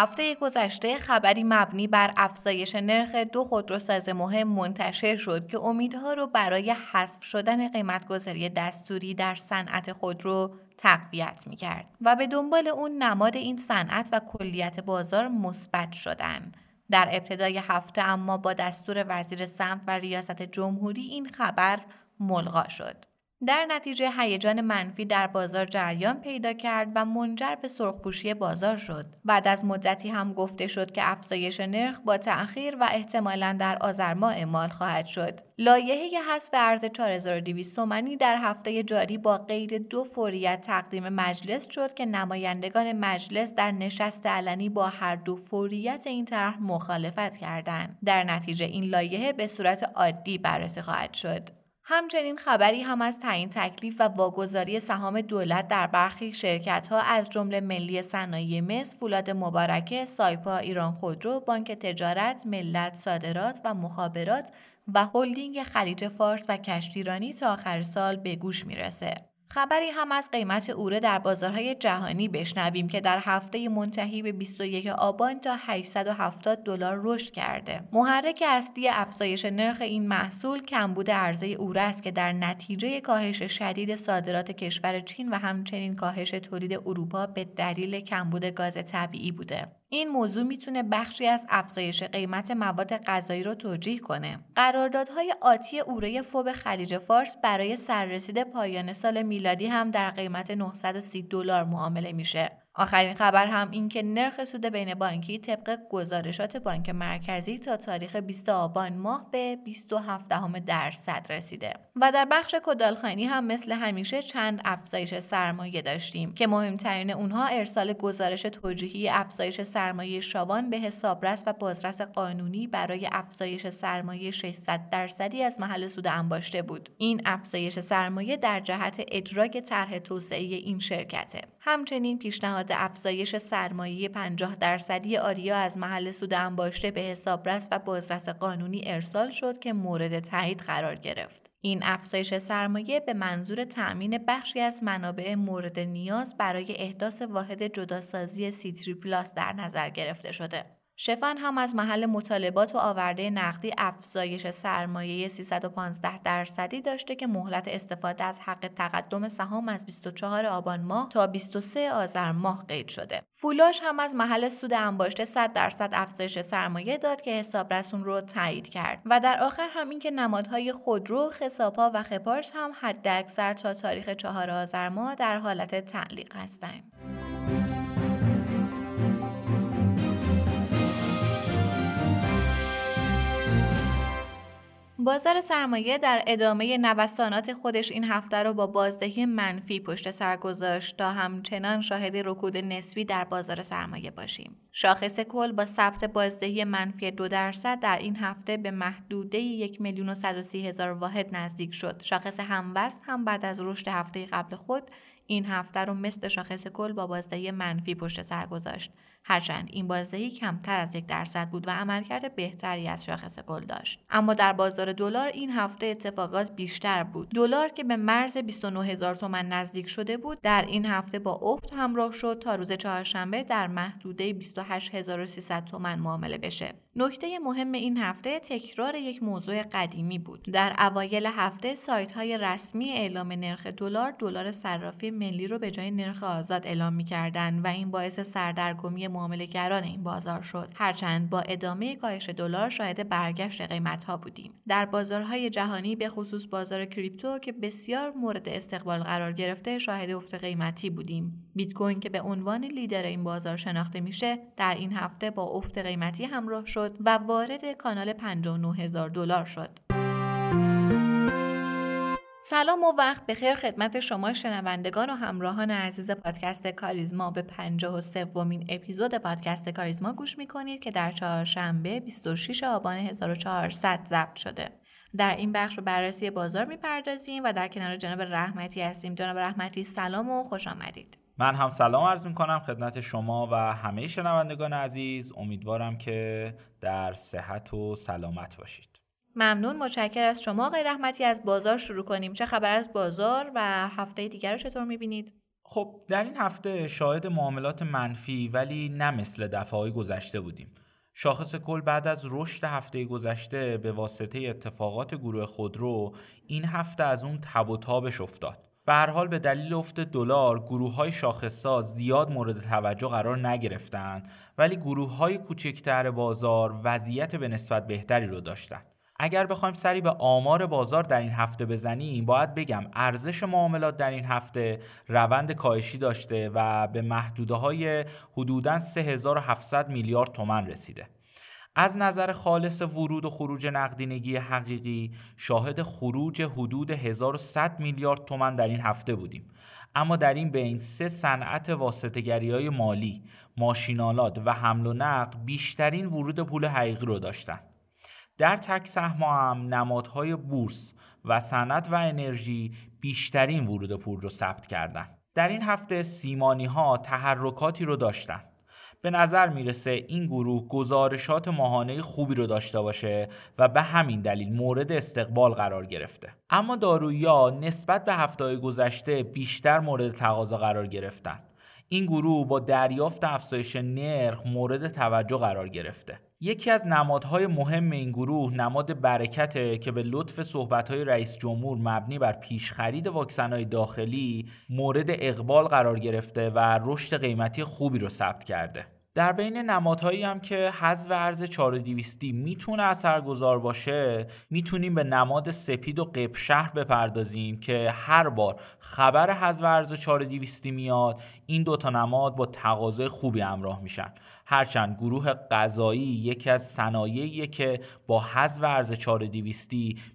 هفته گذشته خبری مبنی بر افزایش نرخ دو خودروساز مهم منتشر شد که امیدها رو برای حذف شدن قیمتگذاری دستوری در صنعت خودرو تقویت می کرد و به دنبال اون نماد این صنعت و کلیت بازار مثبت شدن. در ابتدای هفته اما با دستور وزیر سمت و ریاست جمهوری این خبر ملغا شد. در نتیجه هیجان منفی در بازار جریان پیدا کرد و منجر به سرخپوشی بازار شد. بعد از مدتی هم گفته شد که افزایش نرخ با تأخیر و احتمالا در آذر ماه اعمال خواهد شد. لایحه حذف ارز 4200 تومانی در هفته جاری با قید دو فوریت تقدیم مجلس شد که نمایندگان مجلس در نشست علنی با هر دو فوریت این طرح مخالفت کردند. در نتیجه این لایحه به صورت عادی بررسی خواهد شد. همچنین خبری هم از تعیین تکلیف و واگذاری سهام دولت در برخی شرکت ها از جمله ملی صنایع مس، فولاد مبارکه، سایپا، ایران خودرو، بانک تجارت، ملت، صادرات و مخابرات و هلدینگ خلیج فارس و کشتیرانی تا آخر سال به گوش می‌رسه. خبری هم از قیمت اوره در بازارهای جهانی بشنویم که در هفته منتهی به 21 آبان تا 870 دلار رشد کرده. محرک اصلی افزایش نرخ این محصول کمبود عرضه اوره است که در نتیجه کاهش شدید صادرات کشور چین و همچنین کاهش تولید اروپا به دلیل کمبود گاز طبیعی بوده. این موضوع می‌تونه بخشی از افزایش قیمت مواد غذایی رو توجیه کنه. قراردادهای آتی اوره فوب خلیج فارس برای سررسید پایان سال میلادی هم در قیمت 930 دلار معامله میشه. آخرین خبر هم این که نرخ سود بین بانکی طبق گزارشات بانک مرکزی تا تاریخ 20 آبان ماه به 27 درصد رسیده. و در بخش کدالخانی هم مثل همیشه چند افزایش سرمایه داشتیم که مهمترین اونها ارسال گزارش توجیهی افزایش سرمایه شاوان به حسابرس و بازرس قانونی برای افزایش سرمایه 600 درصدی از محل سود انباشته بود. این افزایش سرمایه در جهت اجرای طرح توسعه این شرکته. همچنین پیشنهاد افزایش سرمایه 50 درصدی آریا از محل سود انباشته به حسابرس و بازرس قانونی ارسال شد که مورد تایید قرار گرفت. این افزایش سرمایه به منظور تأمین بخشی از منابع مورد نیاز برای احداث واحد جداسازی سیتری پلاس در نظر گرفته شده. شفن هم از محل مطالبات و آورده نقدی افزایش سرمایه 315 درصدی داشته که مهلت استفاده از حق تقدم سهام از 24 آبان ماه تا 23 آذر ماه قید شده. فولاش هم از محل سود انباشته 100 درصد افزایش سرمایه داد که حسابرسون رو تایید کرد و در آخر هم اینکه نمادهای خودرو، خساپا و خپارس هم حداکثر تا تاریخ 4 آذر ماه در حالت تعلیق هستند. بازار سرمایه در ادامه نوسانات خودش این هفته رو با بازدهی منفی پشت سر گذاشت تا همچنان شاهد رکود نسبی در بازار سرمایه باشیم. شاخص کل با ثبت بازدهی منفی دو درصد در این هفته به محدوده یک میلیون و هزار واحد نزدیک شد. شاخص هموست هم بعد از رشد هفته قبل خود این هفته رو مثل شاخص کل با بازدهی منفی پشت سر گذاشت. هرچند این بازدهی کمتر از یک درصد بود و عملکرد بهتری از شاخص گل داشت. اما در بازار دلار این هفته اتفاقات بیشتر بود. دلار که به مرز 29 هزار تومن نزدیک شده بود در این هفته با افت همراه شد تا روز چهارشنبه در محدوده 28300 تومن معامله بشه. نکته مهم این هفته تکرار یک موضوع قدیمی بود. در اوایل هفته سایت های رسمی اعلام نرخ دلار دلار صرافی ملی رو به جای نرخ آزاد اعلام می‌کردند و این باعث سردرگمی گران این بازار شد. هرچند با ادامه کاهش دلار شاهد برگشت قیمت ها بودیم. در بازارهای جهانی به خصوص بازار کریپتو که بسیار مورد استقبال قرار گرفته شاهد افت قیمتی بودیم. بیت کوین که به عنوان لیدر این بازار شناخته میشه در این هفته با افت قیمتی همراه شد و وارد کانال 59 هزار دلار شد. سلام و وقت بخیر خدمت شما شنوندگان و همراهان عزیز پادکست کاریزما. به 53 سومین اپیزود پادکست کاریزما گوش می‌کنید که در چهارشنبه 26 آبان 1400 ضبط شده. در این بخش به بررسی بازار می‌پردازیم و در کنار جناب رحمتی هستیم. جناب رحمتی سلام و خوش آمدید. من هم سلام عرض می کنم خدمت شما و همه شنوندگان عزیز. امیدوارم که در صحت و سلامت باشید. ممنون. متشکر از شما آقای رحمتی. از بازار شروع کنیم. چه خبر از بازار و هفته دیگر رو چطور می‌بینید؟ خب در این هفته شاهد معاملات منفی ولی نه مثل دفعه گذشته بودیم. شاخص کل بعد از رشد هفته گذشته به واسطه اتفاقات گروه خودرو این هفته از اون تب و تابش افتاد. به حال به دلیل افت دلار گروه های شاخصا زیاد مورد توجه قرار نگرفتند ولی گروه های کوچکتر بازار وضعیت به نسبت بهتری رو داشتند. اگر بخوایم سری به آمار بازار در این هفته بزنیم باید بگم ارزش معاملات در این هفته روند کاهشی داشته و به محدوده های حدوداً 3700 میلیارد تومن رسیده از نظر خالص ورود و خروج نقدینگی حقیقی شاهد خروج حدود 1100 میلیارد تومن در این هفته بودیم اما در این بین سه صنعت واسطگری های مالی، ماشینالات و حمل و نقل بیشترین ورود پول حقیقی رو داشتند. در تک سهم هم نمادهای بورس و صنعت و انرژی بیشترین ورود پول رو ثبت کردند. در این هفته سیمانی ها تحرکاتی رو داشتن. به نظر می‌رسه این گروه گزارشات ماهانه خوبی رو داشته باشه و به همین دلیل مورد استقبال قرار گرفته. اما دارویی نسبت به هفته گذشته بیشتر مورد تقاضا قرار گرفتن. این گروه با دریافت افزایش نرخ مورد توجه قرار گرفته. یکی از نمادهای مهم این گروه نماد برکته که به لطف صحبتهای رئیس جمهور مبنی بر پیشخرید واکسنهای داخلی مورد اقبال قرار گرفته و رشد قیمتی خوبی رو ثبت کرده. در بین نمادهایی هم که حذف ارز 4200 می‌تونه اثرگذار باشه می‌تونیم به نماد سپید و قب شهر بپردازیم که هر بار خبر حذف ارز 4200 میاد این دوتا نماد با تقاضای خوبی همراه میشن. هرچند گروه غذایی یکی از صنایعیه که با حذف ارز 4200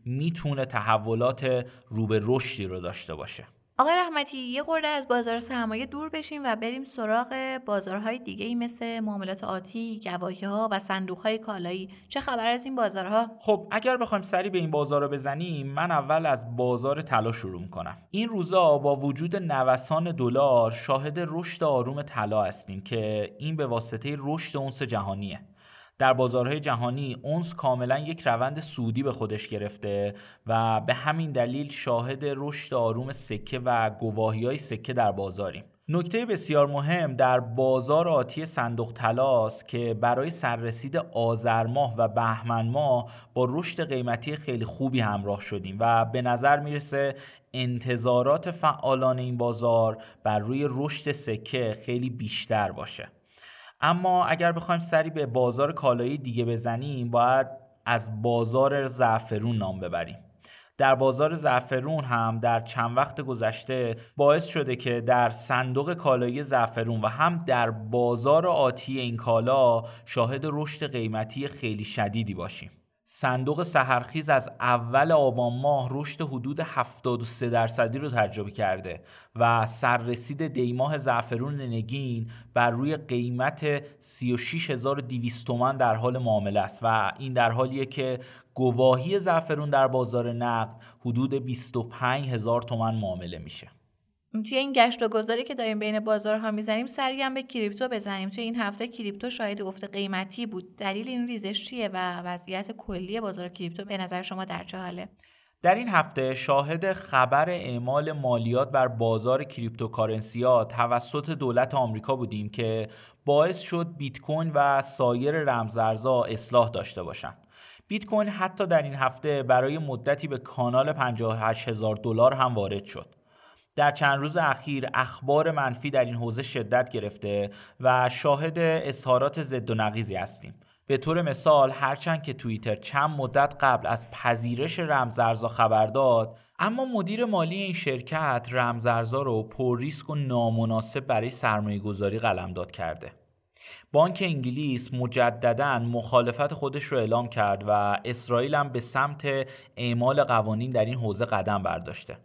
می‌تونه تحولات رو به رشدی رو داشته باشه. آقای رحمتی یه خورده از بازار سرمایه دور بشیم و بریم سراغ بازارهای دیگه ای مثل معاملات آتی، گواهی ها و صندوق های کالایی. چه خبر از این بازارها؟ خب اگر بخوایم سری به این بازار بزنیم، من اول از بازار طلا شروع می‌کنم. این روزا با وجود نوسان دلار شاهد رشد آروم طلا هستیم که این به واسطه رشد اونس جهانیه. در بازارهای جهانی اونس کاملا یک روند سودی به خودش گرفته و به همین دلیل شاهد رشد آروم سکه و گواهی های سکه در بازاریم. نکته بسیار مهم در بازار آتی صندوق تلاس که برای سررسید آذر ماه و بهمن ماه با رشد قیمتی خیلی خوبی همراه شدیم و به نظر می‌رسه انتظارات فعالان این بازار بر روی رشد سکه خیلی بیشتر باشه. اما اگر بخوایم سری به بازار کالایی دیگه بزنیم باید از بازار زعفرون نام ببریم. در بازار زعفرون هم در چند وقت گذشته باعث شده که در صندوق کالایی زعفرون و هم در بازار آتی این کالا شاهد رشد قیمتی خیلی شدیدی باشیم. صندوق سهرخیز از اول آبان ماه رشد حدود 73 درصدی رو تجربه کرده و سررسید دیماه زعفرون نگین بر روی قیمت 36200 تومان در حال معامله است و این در حالیه که گواهی زعفرون در بازار نقد حدود 25000 تومان معامله میشه. توی این گشت و گذاری که داریم بین بازارها می‌زنیم سریع هم به کریپتو بزنیم توی این هفته کریپتو شاید افت قیمتی بود دلیل این ریزش چیه و وضعیت کلی بازار کریپتو به نظر شما در چه حاله در این هفته شاهد خبر اعمال مالیات بر بازار cryptocurrency ها توسط دولت آمریکا بودیم که باعث شد بیت کوین و سایر رمزارزها اصلاح داشته باشند. بیت کوین حتی در این هفته برای مدتی به کانال 58 هزار دلار هم وارد شد. در چند روز اخیر اخبار منفی در این حوزه شدت گرفته و شاهد اظهارات ضد و نقیضی هستیم. به طور مثال هرچند که توییتر چند مدت قبل از پذیرش رمزارزها خبر داد اما مدیر مالی این شرکت رمزارزها رو پر ریسک و نامناسب برای سرمایه گذاری قلمداد کرده. بانک انگلیس مجددا مخالفت خودش رو اعلام کرد و اسرائیل هم به سمت اعمال قوانین در این حوزه قدم برداشته.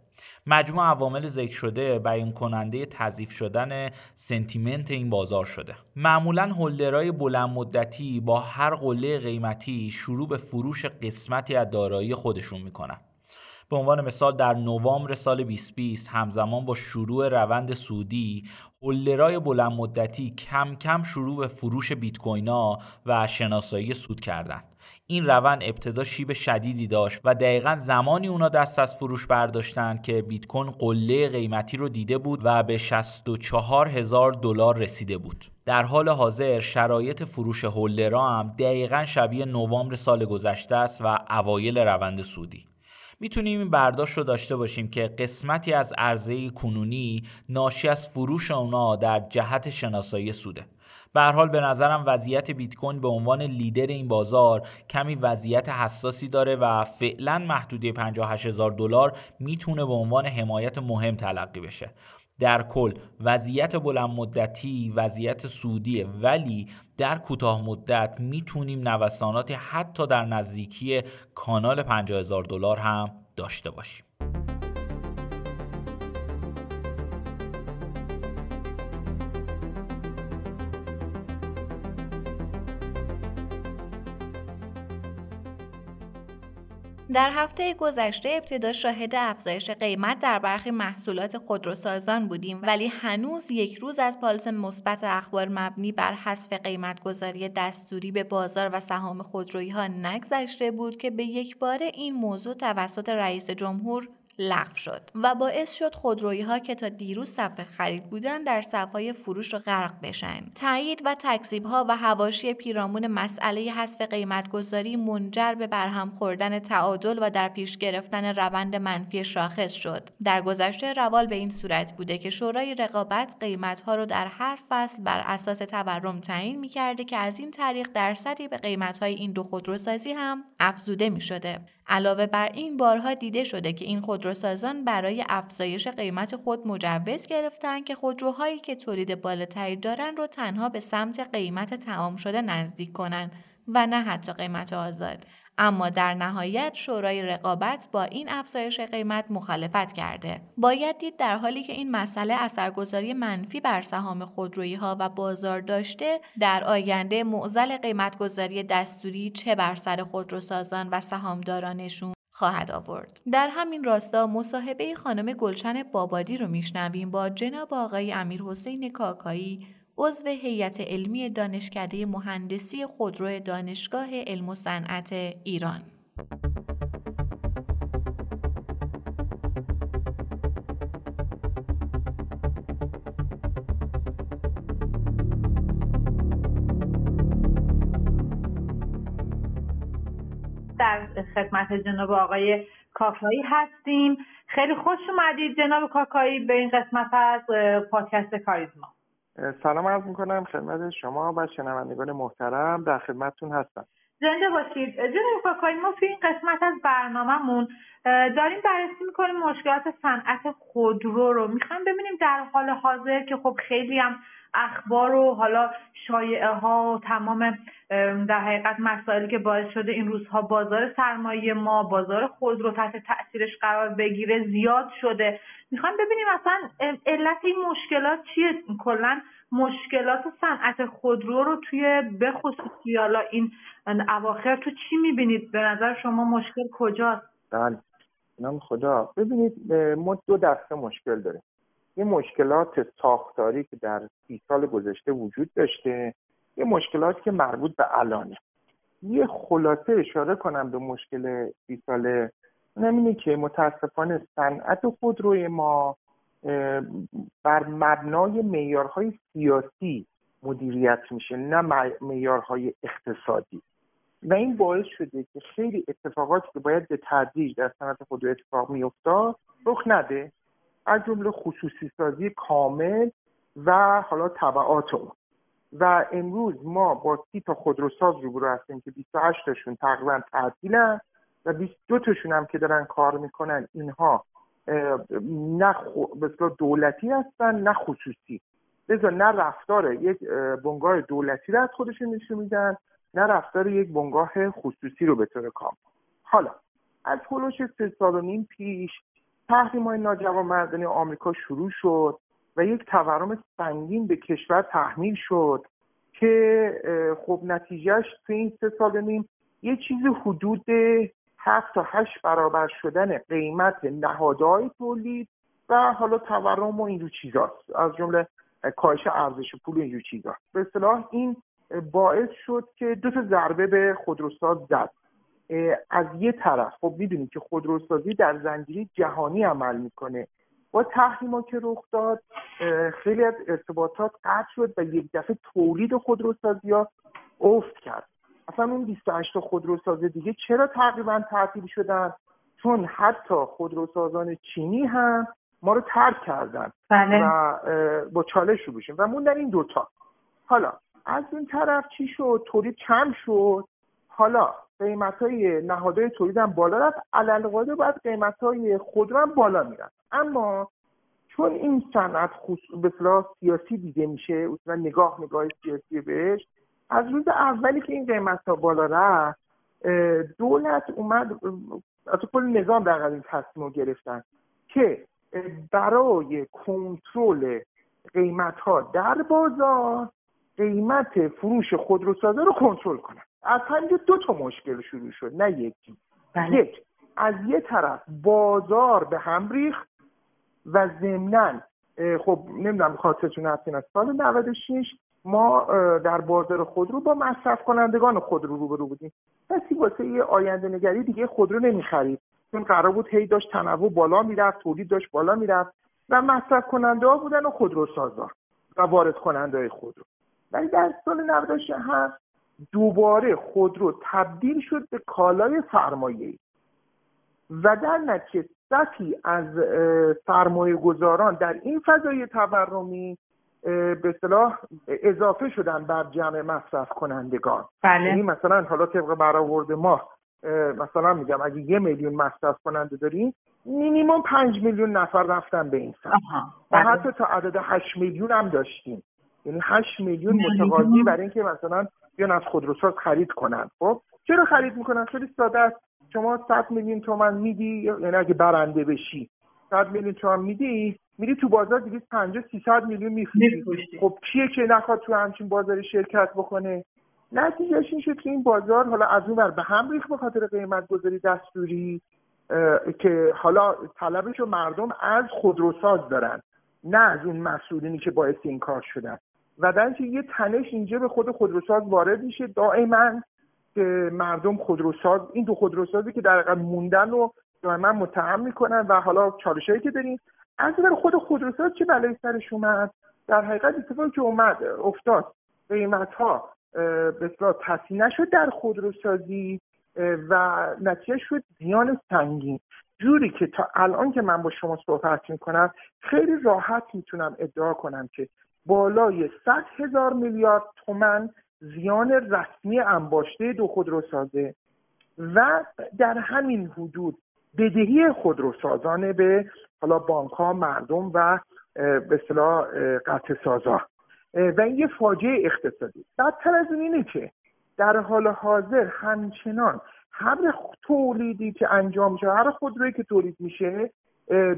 مجموع عوامل ذکر شده بیان کننده تضعیف شدن سنتیمنت این بازار شده. معمولا هولدرهای بلند مدتی با هر قله قیمتی شروع به فروش قسمتی از دارایی خودشون می‌کنن. به عنوان مثال در نوامبر سال 2020 همزمان با شروع روند سودی هولدرای بلند مدتی کم کم شروع به فروش بیت کوینا و شناسایی سود کردند. این روند ابتدا شیب شدیدی داشت و دقیقا زمانی اونا دست از فروش برداشتن که بیت کوین قله قیمتی رو دیده بود و به 64 هزار دلار رسیده بود در حال حاضر شرایط فروش هولدرا هم دقیقا شبیه نوامبر سال گذشته است و اوایل روند سودی می‌تونیم این برداشت رو داشته باشیم که قسمتی از عرضه کنونی ناشی از فروش اونا در جهت شناسایی سوده. به حال به نظرم وضعیت بیت کوین به عنوان لیدر این بازار کمی وضعیت حساسی داره و فعلا محدوده 58 هزار دلار می‌تونه به عنوان حمایت مهم تلقی بشه. در کل وضعیت بلند مدتی وضعیت سودیه ولی در کوتاه مدت می‌تونیم نوساناتی حتی در نزدیکی کانال 50 هزار دلار هم داشته باشیم. در هفته گذشته ابتدا شاهد افزایش قیمت در برخی محصولات خودروسازان بودیم ولی هنوز یک روز از پالس مثبت اخبار مبنی بر حذف قیمتگذاری دستوری به بازار و سهام خودرویی ها نگذشته بود که به یک بار این موضوع توسط رئیس جمهور لغو شد و باعث شد خودرویی ها که تا دیروز صفحه خرید بودن در صفحه فروش رو غرق بشن. تایید و تکذیب ها و هواشی پیرامون مسئله حذف قیمتگذاری منجر به برهم خوردن تعادل و در پیش گرفتن روند منفی شاخص شد. در گذشته روال به این صورت بوده که شورای رقابت قیمت ها رو در هر فصل بر اساس تورم تعیین می کرده که از این طریق درصدی به قیمت های این دو خودروسازی هم افزوده می شده علاوه بر این بارها دیده شده که این خودروسازان برای افزایش قیمت خود مجوز گرفتن که خودروهایی که تولید بالاتری دارن رو تنها به سمت قیمت تمام شده نزدیک کنن و نه حتی قیمت آزاد. اما در نهایت شورای رقابت با این افزایش قیمت مخالفت کرده. باید دید در حالی که این مسئله اثرگذاری منفی بر سهام خودرویی ها و بازار داشته، در آینده معضل قیمتگذاری دستوری چه بر سر خودروسازان و سهامدارانشون خواهد آورد. در همین راستا مصاحبه خانم گلچن بابادی رو میشنویم با جناب آقای امیر حسین کاکایی عضو هیئت علمی دانشکده مهندسی خودرو دانشگاه علم و صنعت ایران. در خدمت جناب آقای کاکایی هستیم. خیلی خوش اومدید جناب کاکایی به این قسمت از پادکست کاریزما. سلام عرض می‌کنم خدمت شما و شنوندگان محترم در خدمتتون هستم. زنده باشید. جناب کاکایی ما توی این قسمت از برنامهمون داریم بررسی می‌کنیم مشکلات صنعت خودرو رو. می‌خوایم ببینیم در حال حاضر که خب خیلی هم اخبار و حالا شایعه ها و تمام در حقیقت مسائلی که باعث شده این روزها بازار سرمایه ما بازار خودرو تحت تاثیرش قرار بگیره زیاد شده. می‌خوایم ببینیم اصلا علت این مشکلات چیه؟ کلا مشکلات صنعت خودرو رو توی بخصوص حالا این اواخر تو چی می‌بینید؟ به نظر شما مشکل کجاست؟ بله. نام خدا. ببینید ما دو دسته مشکل داریم. یه مشکلات ساختاری که در سی سال گذشته وجود داشته یه مشکلات که مربوط به الانه. یه خلاصه اشاره کنم به مشکل سی ساله. اونم که متاسفانه صنعت خودروی ما بر مبنای معیارهای سیاسی مدیریت میشه نه معیارهای اقتصادی. و این باعث شده که خیلی اتفاقاتی که باید به تدریج در صنعت خودرو اتفاق میافتاد رخ نده. از جمله خصوصی سازی کامل و حالا طبعات اون. و امروز ما با سی تا خودروساز روبرو هستیم که 28 تاشون تقریبا تعطیلن و 22 تاشون هم که دارن کار می‌کنن اینها نه دولتی هستن نه خصوصی. لذا نه رفتار یک بنگاه دولتی رو از خودشون نشون میدن نه رفتار یک بنگاه خصوصی رو به طور کامل. حالا از هلوش سه سال و نیم پیش تحریم های ناجوانمردانه آمریکا شروع شد و یک تورم سنگین به کشور تحمیل شد که خب نتیجهش تو این سه سال نیم یه چیزی حدود هفت تا هشت برابر شدن قیمت نهادهای تولید و حالا تورم و اینجور چیزاست. از جمله کاهش ارزش پول اینجور چیزاست. به اصطلاح این باعث شد که دو تا ضربه به خودروساز زد. از یه طرف خب می‌دونید که خودروسازی در زنجیره جهانی عمل می‌کنه. با تحریما که رخ داد خیلی از ارتباطات قطع شد و یک دفعه تولید خودروسازی ها افت کرد. اصلا اون 28 خودروساز دیگه چرا تقریبا تعطیل شدن؟ چون حتی خودروسازان چینی هم ما رو ترک کردن بله. و با چالش رو بشیم و موندن این دوتا. حالا از این طرف چی شد؟ تولید کم شد. حالا قیمت های نهادهای تولید هم بالا رفت. علالقاده باید قیمت های خودرو هم بالا میرن اما چون این صنعت به سیاسی دیده میشه اصلا نگاه نگاه سیاسی بهش از روز اولی که این قیمت ها بالا رفت دولت اومد از کل نظام در این تصمیم گرفتن که برای کنترل قیمت ها در بازار قیمت فروش خودروسازه رو کنترل کنن. از همینجا دو تا مشکل شروع شد نه یکی. بله. یک از یه طرف بازار به هم ریخت و ضمنا خب نمی‌دونم خاطرتون هستین از سال 96 ما در بازار خودرو با مصرف کنندگان خودرو روبرو بودیم. کسی واسه یه آینده نگری دیگه خودرو نمی‌خرید. چون قرار بود هی داشت تنوع بالا می‌رفت تولید داشت بالا می‌رفت و مصرف کننده ها بودن و خودرو سازا و وارد کننده های خودرو. ولی در سال 97 دوباره خودرو تبدیل شد به کالای سرمایه و در نتیجه سطحی از سرمایه گذاران در این فضای تورمی به اصطلاح اضافه شدن بر جمع مصرف کنندگان. بله. یعنی مثلا حالا طبق برآورد ما مثلا میگم اگه یه میلیون مصرف کننده داریم مینیمم پنج میلیون نفر رفتن به این سمت. و بله. حتی تا عدد هشت میلیون هم داشتیم. یعنی هشت میلیون متقاضی برای اینکه مثلا بیان از خودروساز خرید کنن. خب؟ چرا خرید می‌کنن؟ خیلی ساده است. شما 100 میلیون تومن میدی یعنی اگه برنده بشی. 100 میلیون تومن میدی میری تو بازار 250 300 میلیون میفروشی. خب کیه که نخواد تو همچین بازار شرکت بکنه؟ نتیجهش این شد که این بازار حالا از اون بر به هم ریخت به خاطر قیمت گذاری دستوری که حالا طلبش رو مردم از خودروساز دارن نه از اون مسئولینی که باعث این کار شدن. و در یه تنش اینجا به خود خودروساز وارد میشه دائما که مردم خودروساز این دو خودروسازی که در موندن رو دائما متهم می‌کنن و حالا چالشایی که داریم از بر خود خودروساز چه بلایی سرش اومد؟ در حقیقت اتفاقی که اومد افتاد. قیمت ها به تصحیح نشد در خودروسازی و نتیجه شد زیان سنگین. جوری که تا الان که من با شما صحبت می‌کنم خیلی راحت می‌تونم ادعا کنم که بالای 100 هزار میلیارد تومن زیان رسمی انباشته دو خودروسازه و در همین حدود بدهی خودروسازانه به حالا بانک ها مردم و به اصطلاح قطع سازا. و این یه فاجعه اقتصادی. بدتر از این اینه که در حال حاضر همچنان هر تولیدی که انجام میشه هر خودرویی که تولید میشه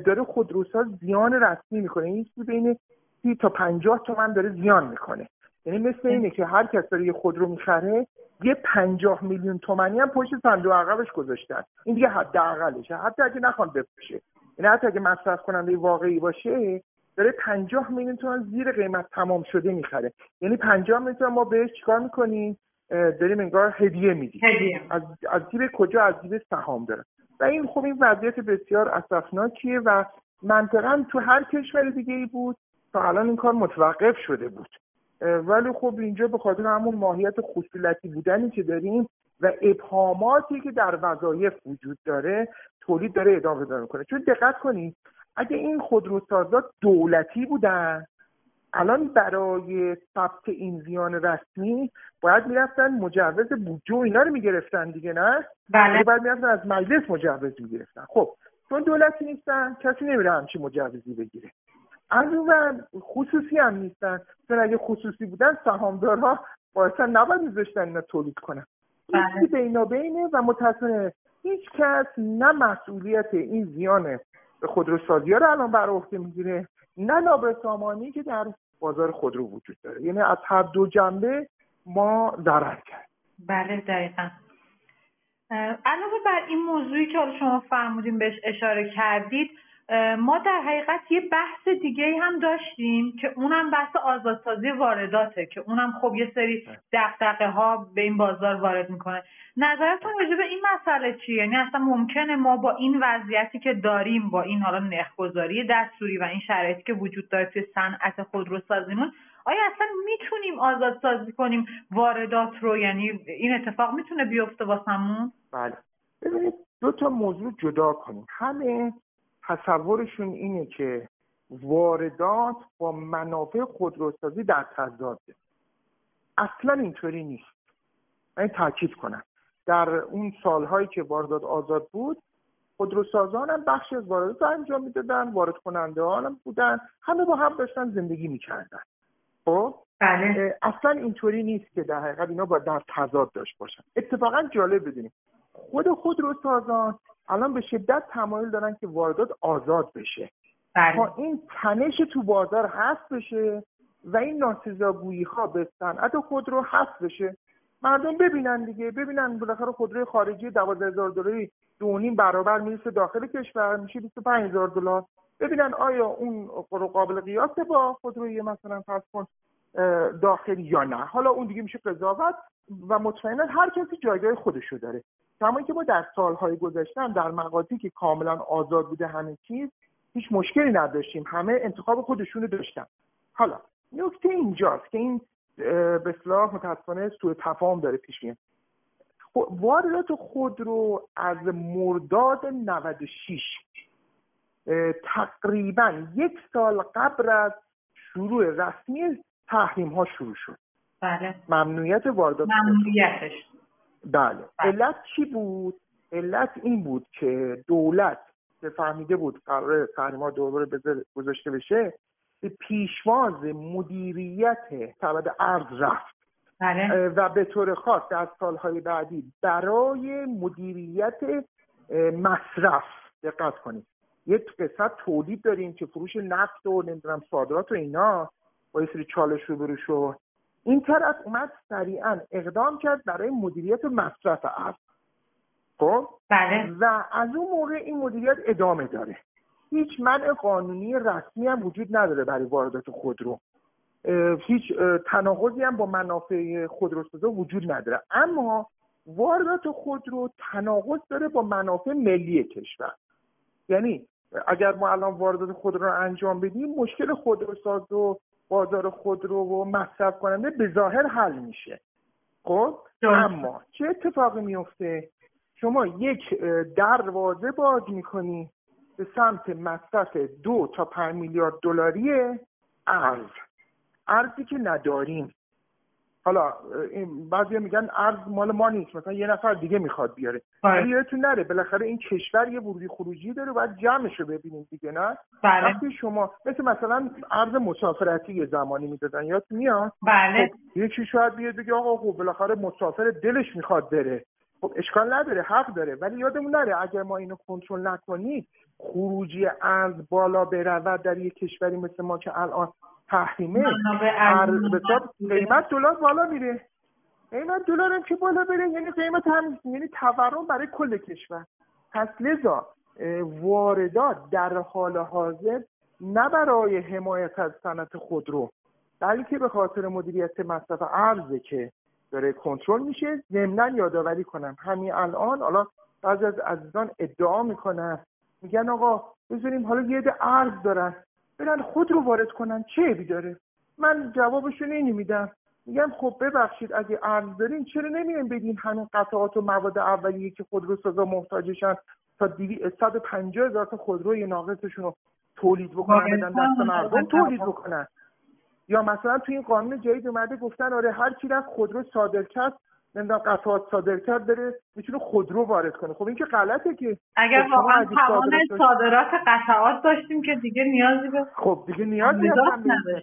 داره خودروساز زیان رسمی می‌کنه. این بین سی تا پنجاه تومن داره زیان می‌کنه. یعنی مثل اینه که هر کس داره یه خودرو می‌خره یه پنجاه میلیون تومنی هم پشت صندوق عقبش گذاشتن. این دیگه حداقلشه. حتی اگه نخوان بفروشه. یعنی حتی اگه مصرف کننده واقعی باشه داره پنجاه میلیون تومن زیر قیمت تمام شده می‌خره. یعنی پنجاه میلیون تومن ما بهش چیکار می‌کنیم؟ داریم انگار هدیه میدیم. از از جیب کجا؟ از جیب سهام داره. و این خب این وضعیت بسیار اسفناکیه و منطقا تو هر کشور دیگه ای بود. تا الان این کار متوقف شده بود. ولی خب اینجا به خاطر همون ماهیت خصولتی بودنی که داریم و ابهاماتی که در وظایف وجود داره تولید داره ادامه پیدا می‌کنه. چون دقت کنید اگه این خودروسازا دولتی بودن الان برای ثبت این زیان رسمی باید می‌رفتن مجوز بودجه و اینا رو می‌گرفتن دیگه نه؟ بله. باید می‌رفتن از مجلس مجوز می‌گرفتن. خب چون دولتی نیستن کسی نمیره همچین مجوزی بگیره. از اون خصوصی هم نیستن. چون اگه خصوصی بودن سهامدارها باعثا نباید میذاشتن اینا تولید کنن. بله. چیزی بینا بینه و متاسفانه هیچ کس نه مسئولیت این زیان خودروسازی ها رو الان بر عهده می‌گیره نه نابسامانی که در بازار خودرو وجود داره. یعنی از هر دو جنبه ما ضرر کرد بله دقیقا. علاوه بر این موضوعی که حالا شما فرمودین بهش اشاره کردید ما در حقیقت یه بحث دیگه هم داشتیم که اونم بحث آزادسازی وارداته که اونم خب یه سری دقدقه ها به این بازار وارد می‌کنه. نظرتون راجع به این مسئله چیه؟ یعنی اصلا ممکنه ما با این وضعیتی که داریم با این حالا نرخگذاری دستوری و این شرایطی که وجود داره توی صنعت خودروسازیمون آیا اصلا می‌تونیم آزادسازی کنیم؟ واردات رو یعنی این اتفاق می‌تونه بیفته واسمون؟ بله. ببینید دو تا موضوع جدا کنیم. همه تصورشون اینه که واردات با منافع خودروسازی در تضاده. اصلا اینطوری نیست. من تاکید کنم. در اون سالهایی که واردات آزاد بود خودروسازان هم بخشی از واردات رو انجام می‌دادن وارد کننده هم بودن همه با هم داشتن زندگی می‌کردن. خب؟ بله. اصلا اینطوری نیست که در حقیقت اینا با در تضاد داشت باشن. اتفاقا جالب بدونیم خود خودروسازان الان به شدت تمایل دارن که واردات آزاد بشه. بله. تا این تنش تو بازار هست بشه و این ناسزاگویی ها به صنعت خودرو هست بشه. مردم ببینن دیگه ببینن بالاخره خودروی خارجی دوازده هزار دلاری دو نیم برابر می‌رسه داخل کشور میشه 25 هزار دلار. ببینن آیا اون قابل قیاسه با خودروی مثلا فرض کن داخلی یا نه. حالا اون دیگه میشه قضاوت و مطمئنا هر کسی جایگاه خودشو داره. کما که ما در سالهای گذشته در مقاطعی که کاملا آزاد بوده همه چیز هیچ مشکلی نداشتیم. همه انتخاب خودشونو داشتن. حالا نکته اینجاست که این به اصلاح متاسفانه سوء تفاهم داره پیش میاد. خب، واردات خودرو از مرداد 96 تقریبا یک سال قبل از شروع رسمی تحریم ها شروع شد. بله. ممنوعیت واردات ممنوعیتش. بله. بله. علت چی بود؟ علت این بود که دولت که فهمیده بود قرار ها دوباره گذاشته بشه به پیشواز مدیریت سبد ارز رفت. بله. و به طور خاص در سالهای بعدی برای مدیریت مصرف دقت کنید. یک قسمت تولید داریم که فروش نفت و نمی‌دونم صادرات و اینا. با یه سری چالش روبرو شد این طرف اومد سریعا اقدام کرد برای مدیریت مصرف ارز. خب؟ بله. و از اون موقع این مدیریت ادامه داره. هیچ منع قانونی رسمی هم وجود نداره برای واردات خودرو. هیچ تناقضی هم با منافع خودروسازا وجود نداره. اما واردات خودرو تناقض داره با منافع ملی کشور. یعنی اگر ما الان واردات خودرو رو انجام بدیم مشکل خودروساز و بازار خودرو و مصرف کننده به ظاهر حل میشه. خب؟ اما چه اتفاقی میفته؟ شما یک دروازه باز می‌کنی به سمت مصرف دو تا پنج میلیارد دلاری ارز. ارزی که نداریم. حالا این بعضی میگن ارز مال ما نیست مثلا یه نفر دیگه می‌خواد بیاره. بله. ولی یادتون نره بالاخره این کشور یه ورودی خروجی داره باید جمعش رو ببینیم دیگه نه؟ بله. وقتی شما مثل مثلا ارز مسافرتی یه زمانی می‌دادن یاد میاد؟ بله. خب یکی شاید بیاد بگه آقا خب بالاخره مسافر دلش می‌خواد بره. خب اشکال نداره حق داره. ولی یادمون نره اگر ما اینو کنترل نکنیم خروجی ارز بالا برود در یک کشوری مثل ما که الان تحریمه. قیمت دلار بالا میره. قیمت دلار هم که بالا بره؟ یعنی قیمت هم یعنی تورم برای کل کشور. پس لذا واردات در حال حاضر نه برای حمایت از صنعت خودرو بلکه به خاطر مدیریت مصرف ارزه که داره کنترل میشه. ضمنا یادآوری کنم. همین الان حالا بعضی از عزیزان ادعا می‌کنن. میگن آقا بذاریم حالا یه عده ارز دارن. برن خود رو وارد کنن. چه عیبی داره؟ من جوابشون اینی میدم میگم خب ببخشید اگه ارز دارین چرا نمیان بدین همین قطعات و مواد اولیه که خودرو سازا محتاجشن تا 150 هزار تا خودروی ناقصشون رو تولید بکنن بدن دست مردم تولید بکنن. یا مثلا توی این قانون جدید اومده گفتن آره هر کی رفت خودرو صادر کرد نمی‌دونم قطعات صادر کرد بره می‌تونه خودرو وارد کنه. خب این که غلطه که اگر خب واقعا توان صادرات قطعات داشتیم که دیگه نیازی به خب دیگه نیازی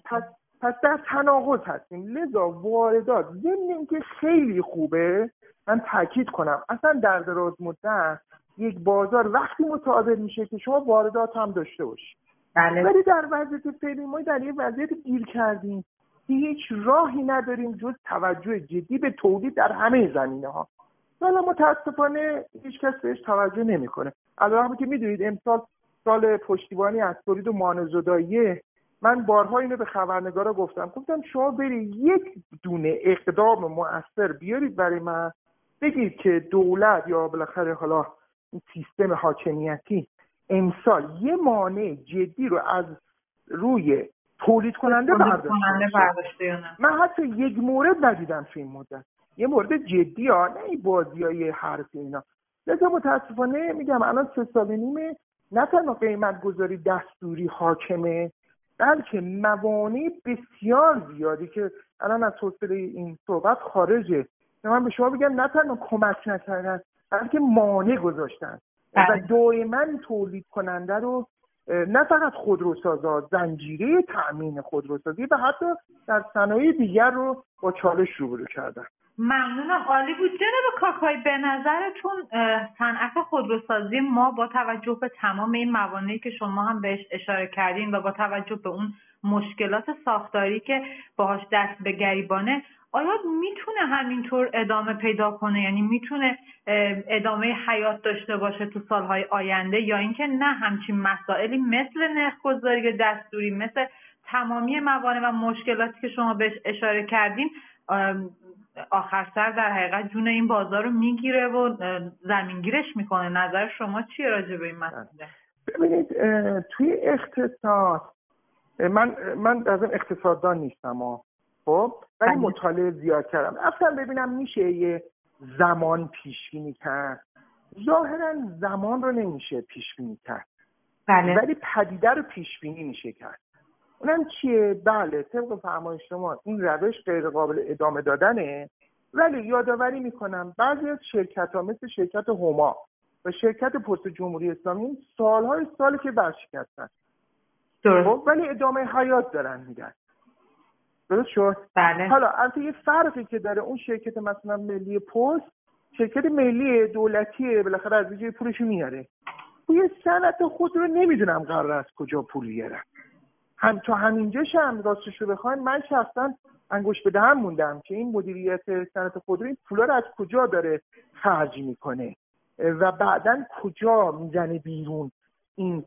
پس پس در تناقض هستیم. لذا واردات ضمن اینکه خیلی خوبه من تاکید کنم. اصلا در دراز مدت یک بازار وقتی متعادل میشه که شما واردات هم داشته باشید بله. ولی در وضعیت فعلی ما در یه وضعیت گیر کردیم. هیچ راهی نداریم جز توجه جدی به تولید در همه زمینه ها ولی متاسفانه هیچ کس بهش توجه نمی‌کنه. علاوه که می‌دونید امسال سال پشتیبانی از تولید و مانزداییه من بارها اینو به خبرنگارا گفتم. گفتم شما برید یک دونه اقدام مؤثر بیارید برای من. بگید که دولت یا بالاخره حالا این سیستم حاکمیتی امسال یه مانع جدی رو از روی تولید کننده برداشته من حتی یک مورد ندیدم تو این مدت. یه مورد جدی ها نه این بازی های حرفی اینا. لذا متاسفانه میگم الان سه سال نیمه نه تنها قیمت گذاری دستوری حاکمه بلکه موانع بسیار زیادی که الان از حوصله این صحبت خارجه. من به شما بگم نه تنها کمک نکردن بلکه مانع گذاشتن. و بله. دائما تولید کننده رو نه فقط خودروسازا زنجیره تأمین خودروسازی و حتی در صنایع دیگر رو با چالش روبرو کردن. ممنونم. عالی بود. جناب کاکای به نظرتون صنعت خودروسازی ما با توجه به تمام این موانعی که شما هم بهش اشاره کردین و با توجه به اون مشکلات ساختاری که باهاش دست به گریبانه آیا می‌تونه همینطور ادامه پیدا کنه؟ یعنی می‌تونه ادامه حیات داشته باشه تو سالهای آینده یا اینکه نه همچین مسائلی مثل نرخگذاری دستوری مثل تمامی موانع و مشکلاتی که شما بهش اشاره کردین آخر سر در حقیقت جون این بازار رو می‌گیره و زمینگیرش می‌کنه. نظر شما چیه راجع به این مسئله؟ ببینید توی اقتصاد من من از اقتصاددان نیستم خب ولی بله. مطالعه زیاد کردم. اصلا ببینم میشه یه زمان پیش بینی کرد. ظاهرا زمان رو نمیشه پیش بینی کرد. بله. ولی پدیده رو پیش بینی میشه کرد. اونم چیه؟ بله طبق فرمایش شما این روش غیر قابل ادامه دادنه. ولی یادآوری می‌کنم بعضی از شرکت ها مثل شرکت هما و شرکت پست جمهوری اسلامی سالهای سالی که برشکستن. خب ولی ادامه حیات دارن میدن. درست شد؟ بله. حالا البته یه فرقی که داره اون شرکت مثلا ملی پست شرکت ملی دولتی بالاخره از جای پولش میاره. توی صنعت خود رو نمی‌دونم قرار از کجا پول بیارم هم تا همینجاش هم راستش رو بخواین من شخصا انگوش به دهن موندم که این مدیریت صنعت خودرو این پولا رو از کجا داره خرج می‌کنه و بعدا کجا می‌زنه بیرون این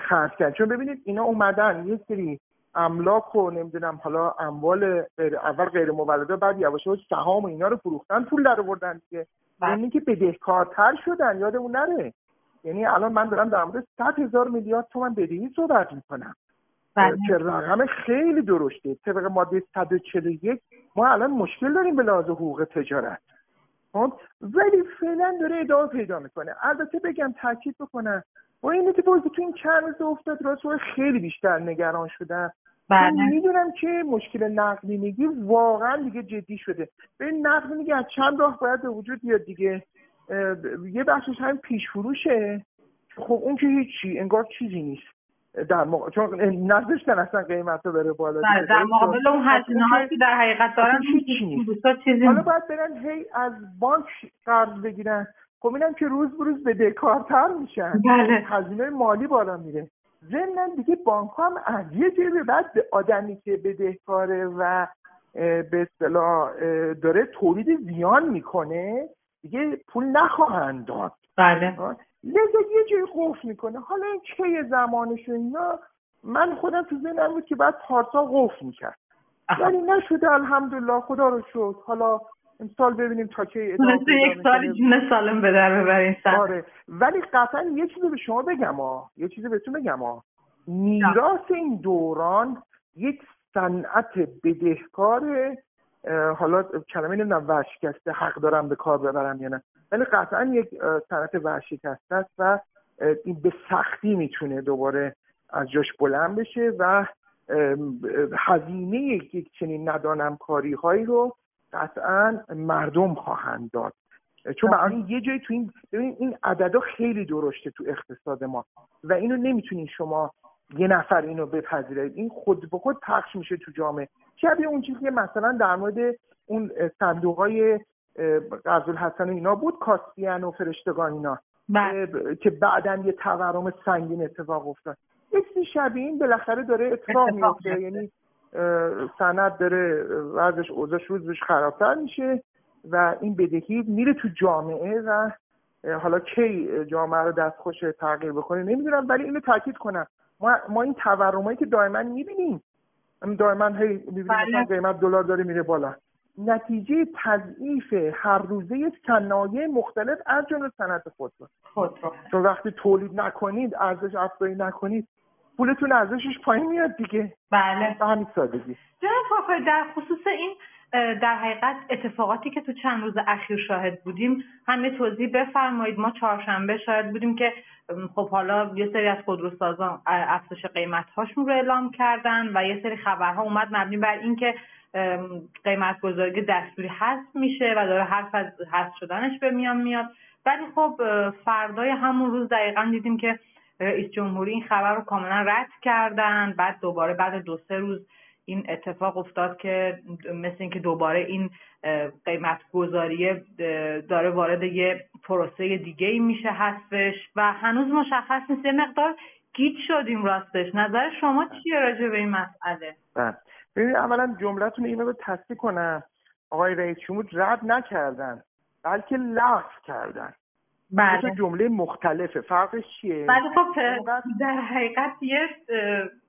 خرج کرد. چون ببینید اینا اومدن یه سری املاک و نمی‌دونم حالا اموال غیر اول غیر مولده بعد یواش یواش سهام و اینا رو فروختن پول در آوردن دیگه. بله. یعنی که بدهکارتر شدن یادمون نره. یعنی الان من دارم در مورد 100 هزار میلیارد تومن بدهی صحبت می‌کنم. بله. که رقم خیلی درشته. طبق ماده 141 ما الان مشکل داریم به لحاظ حقوق تجارت. خب؟ ولی فعلا داره ادامه پیدا می‌کنه. البته بگم تاکید بکنم. با اینه که بازی تو این چند روز افتاد راست خیلی بیشتر نگران شدن. بله. می‌دونم که مشکل نقدینگی واقعا دیگه جدی شده. به این نقدینگی از چند راه باید به وجود بیاد دیگه. یه بخشش هم پیش فروشه. خب اون که هیچی انگار چیزی نیست. در موقع چون نذاشتن اصلا قیمت رو بره بالا بله، در مقابل اون هزینه هایی که در حقیقت دارن چیزی حالا باید برن هی از بانک قرض بگیرن. خب اینم که روز بروز به دکارتر میشن. بله. هزینه مالی بالا میره. ضمن دیگه بانک هم از یه جیبه بعد به آدمی که بدهکاره و به اصطلاح داره تولید زیان می‌کنه دیگه پول نخواهند داد. بله. لذا یه جایی قفل می‌کنه. حالا این چه زمانش اینا؟ من خودم تو ذهنم بود که بعد پارسا قفل می‌کرد. ولی نشده الحمدلله خدا رو شد حالا امسال ببینیم تا ادامه یک سال جون سالم به در ببرین آره. ولی قطعا یه چیزی به شما بگم ها یه چیزی بهتون بگم ها میراث این دوران یک صنعت بدهکار حالا کلمه نمی‌دونم ورشکسته حق دارم به کار ببرم یا نه. ولی قطعا یک صنعت ورشکسته است و این به سختی می‌تونه دوباره از جاش بلند بشه و هزینه یک چنین ندانم کاری هایی رو قطعا مردم خواهند داد. چون معنی بله. یه جایی تو این ببین این عددا خیلی درشته تو اقتصاد ما. و اینو نمی‌تونین شما یه نفر اینو بپذیرید. این خود به خود پخش میشه تو جامعه. شبیه اون چیزی که مثلا در مورد اون صندوق های قرض الحسن اینا بود کاسپیان و فرشتگان اینا. بله. که بعدا یه تورم سنگین اتفاق افتاد. یه شبیه این بالاخره داره اتفاق میفته. یعنی سند داره وضعش اوضاعش روز روش خرابتر میشه و این بدهی میره تو جامعه و حالا کی جامعه رو دستخوش تغییر بکنه نمی‌دونم ولی اینو تاکید کنم. ما, ما این تورمایی که دائما می‌بینیم دائما هی می‌بینیم بله. قیمت دلار داره میره بالا. نتیجه تضعیف هر روزه صنایع مختلف از جمله صنعت خودرو خودرو. چون وقتی تولید نکنید ارزش افزایی نکنید پولتون ارزشش پایین میاد دیگه. بله. به همین سادگی. جناب در خصوص این در حقیقت اتفاقاتی که تو چند روز اخیر شاهد بودیم همه توضیح بفرمایید. ما چهارشنبه شاهد بودیم که خب حالا یه سری از خودروسازان افزایش قیمت هاشون رو اعلام کردن و یه سری خبرها اومد مبنی بر اینکه قیمت گذاری دستوری هست میشه و داره حرف از هست شدنش به میان میاد. ولی خب فردای همون روز دقیقا دیدیم که رئیس جمهوری این خبر رو کاملا رد کردن. بعد دوباره بعد دو سه روز این اتفاق افتاد که مثل اینکه دوباره این قیمت گذاری داره وارد یه پروسه دیگه ای میشه هستش و هنوز مشخص نیست. یه مقدار گیت شدیم راستش. نظر شما چیه راجع به این مسئله؟ بله. ببینید اولا جملتون اینو رو تصدیق کنم. آقای رئیس جمهور رد نکردن بلکه لغو کردن. بله. جمله مختلفه. فرقش چیه؟ بله خب در حقیقت یه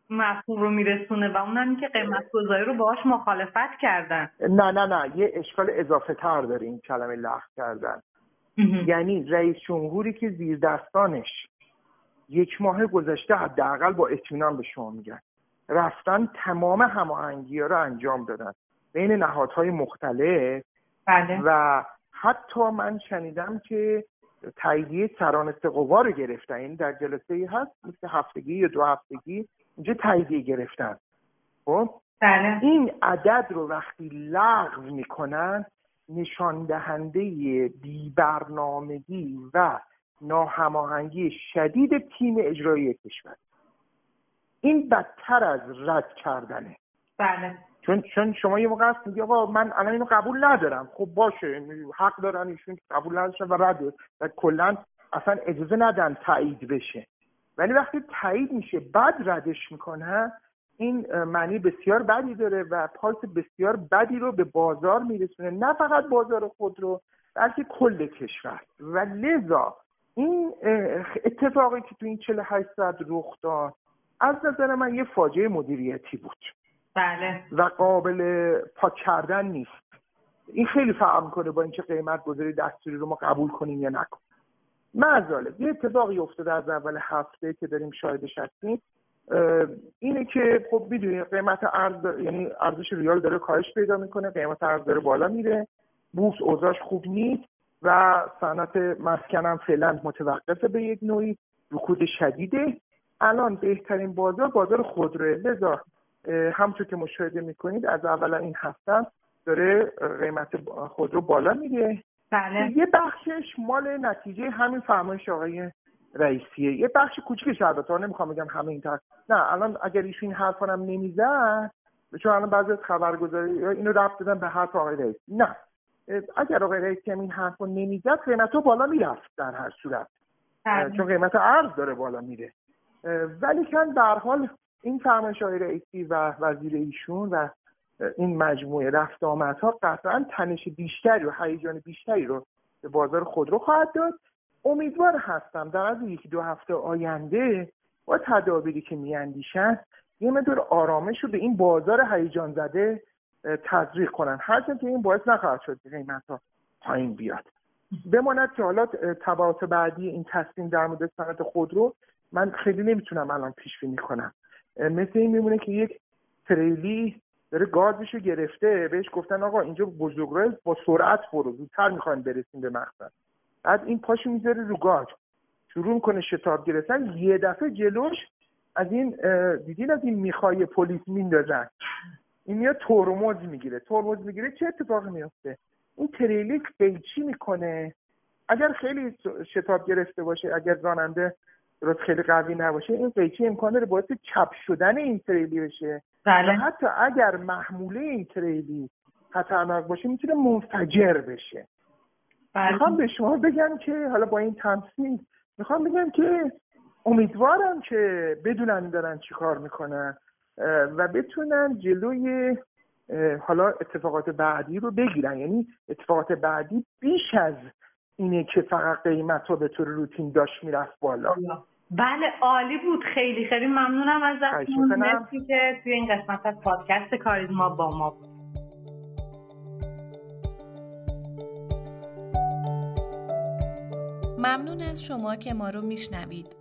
مفهوم رو میرسونه و اونم که قیمت گذاری رو باهاش مخالفت کردن. نه نه نه. یه اشکال اضافه تر داره این کلمه لغو کردن. یعنی رئیس جمهوری که زیر دستانش یک ماه گذشته حداقل با اطمینان به شما میگن. رفتن تمام هماهنگی رو انجام دادن. بین نهادهای مختلف بله. و حتی من شنیدم که تاییدیه سرانست قوا رو گرفتن. این در جلسه ای هست مثل هفتگی یا دو هفتگی اینجا تاییدیه گرفتن. خب؟ بله. این عدد رو وقتی لغو می‌کنن نشان دهنده بی برنامگی و ناهماهنگی شدید تیم اجرایی کشور. این بدتر از رد کردنه. بله. چون چون شما یه موقع هست میگی آقا من الان اینو قبول ندارم. خب باشه حق دارن ایشون قبول نداشتن و رد و کلا اصلا اجازه ندن تایید بشه. ولی وقتی تایید میشه بعد ردش می‌کنه این معنی بسیار بدی داره و پاس بسیار بدی رو به بازار میرسونه. نه فقط بازار خود رو بلکه کل کشور. و لذا این اتفاقی که تو این 48 ساعت رخ داد از نظر من یه فاجعه مدیریتی بود. بله. و قابل پاک کردن نیست. این خیلی فرق می‌کنه با اینکه قیمت گذاری دستوری رو ما قبول کنیم یا نکنیم. معذاله یه اتفاقی افتاده از اول هفته که داریم شاهدش هستیم اینه که خب می‌دونی قیمت ارز یعنی ارزش ریال داره کاهش پیدا می‌کنه قیمت ارز داره بالا میره بورس اوضاعش خوب نیست و صنعت مسکنم فعلا متوقفه به یک نوعی رکود شدیده. الان بهترین بازار بازار خودروه. لذا همونطور که مشاهده می‌کنید از اول این هفته داره قیمت خودرو بالا میره بله. یه بخشش مال نتیجه همین فرمایش آقای رئیسیه. یه بخش کوچیکش البته نمی‌خوام بگم همه این نه الان اگر ایشون این حرفا هم نمی‌زد چون الان بعضی از خبرگزاری اینو رفت دادن به حرف آقای رئیسی. نه. اگر آقای رئیسی هم این حرفو نمی‌زد قیمت بالا می‌رفت در هر صورت. بله. چون قیمت ارز داره بالا میره. ولی کن در حال این فرمایش های رئیسی و وزیر ایشون و این مجموعه رفت آمدها قطعا تنش بیشتری و هیجان بیشتری رو به بازار خودرو خواهد داد. امیدوار هستم در از یکی دو هفته آینده با تدابیری که میاندیشن یه مدور آرامش رو به این بازار هیجان زده تزریق کنن. هرچند که این باعث نخواهد شد قیمت ها پایین بیاد. بماند که حالا تبعات بعدی این تصمیم در مورد صنعت خودرو من خیلی نمی‌تونم الان پیش بینی کنم. مثل این میمونه که یک تریلی داره گازشو گرفته بهش گفتن آقا اینجا بزرگراه با سرعت برو زودتر می‌خوایم برسیم به مقصد بعد این پاشو می‌ذاره رو گاز شروع کنه شتاب گرفتن. یه دفعه جلوش از این دیدین از این می‌خوای پلیس میندازن. این میاد ترمز می‌گیره ترمز می‌گیره چه اتفاقی میفته این تریلی قیچی می‌کنه؟ اگر خیلی شتاب گرفته باشه اگر راننده درست خیلی قوی نباشه این قیچی امکان داره باعث چپ شدن این تریلی بشه بله. حتی اگر محموله این تریلی خطرناک باشه می‌تونه منفجر بشه بله. می‌خوام به شما بگم که حالا با این تمثیل می‌خوام بگم که امیدوارم که بدونن دارن چی کار می‌کنن و بتونن جلوی حالا اتفاقات بعدی رو بگیرن یعنی اتفاقات بعدی بیش از اینه که فقط قیمت رو به طور روتین داشت می‌رفت بالا. بله عالی بود. خیلی خیلی ممنونم از مرسی که توی این قسمت از پادکست کاریزما با ما بود. ممنون از شما که ما رو میشنوید.